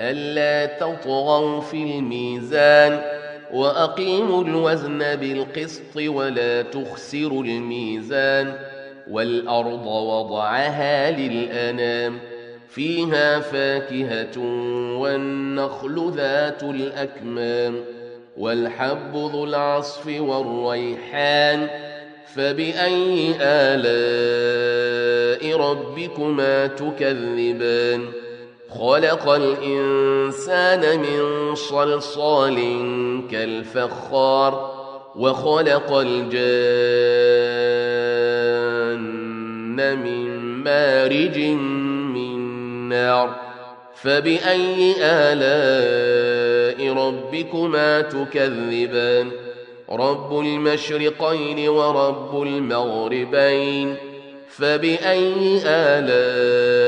ألا تطغوا في الميزان وأقيموا الوزن بالقسط ولا تخسروا الميزان والأرض وضعها للأنام فيها فاكهة والنخل ذات الأكمام والحب ذو العصف والريحان فبأي آلاء ربكما تكذبان خلق الإنسان من صلصال كالفخار وخلق الجان من مارج من نار فبأي آلاء ربكما تكذبان؟ رب المشرقين ورب المغربين فبأي آلاء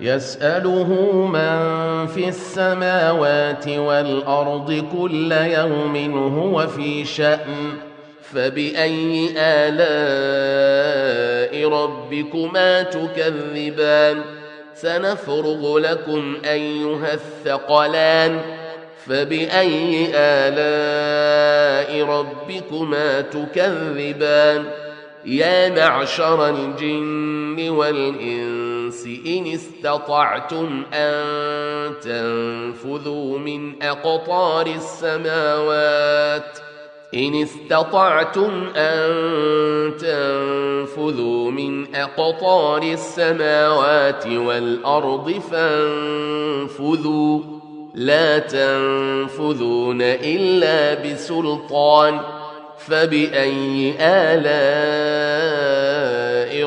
يسأله من في السماوات والأرض كل يوم هو في شأن فبأي آلاء ربكما تكذبان؟ سنفرغ لكم أيها الثقلان فبأي آلاء ربكما تكذبان؟ يا معشر الجن والإنس إن استطعتم أن تنفذوا من أقطار السماوات. إن استطعتم أن تنفذوا من أقطار السماوات والأرض فانفذوا. لا تنفذون إلا بسلطان. فبأي آلاء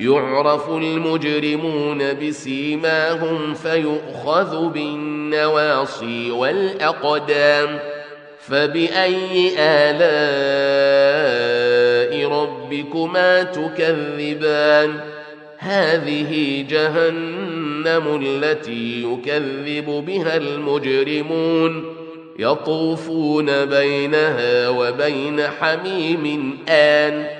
يعرف المجرمون بسيماهم فيؤخذ بالنواصي والأقدام. فبأي آلاء ربكما تكذبان؟ هذه جهنم التي يكذب بها المجرمون. يطوفون بينها وبين حميم آن.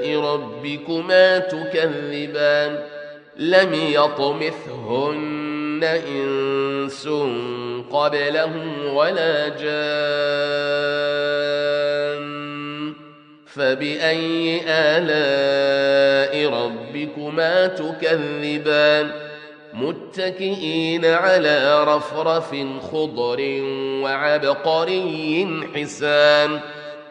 الاء ربكما تكذبان لم يطمثهن انس قبلهم ولا جان فباي الاء ربكما تكذبان متكئين على رفرف خضر وعبقري حسان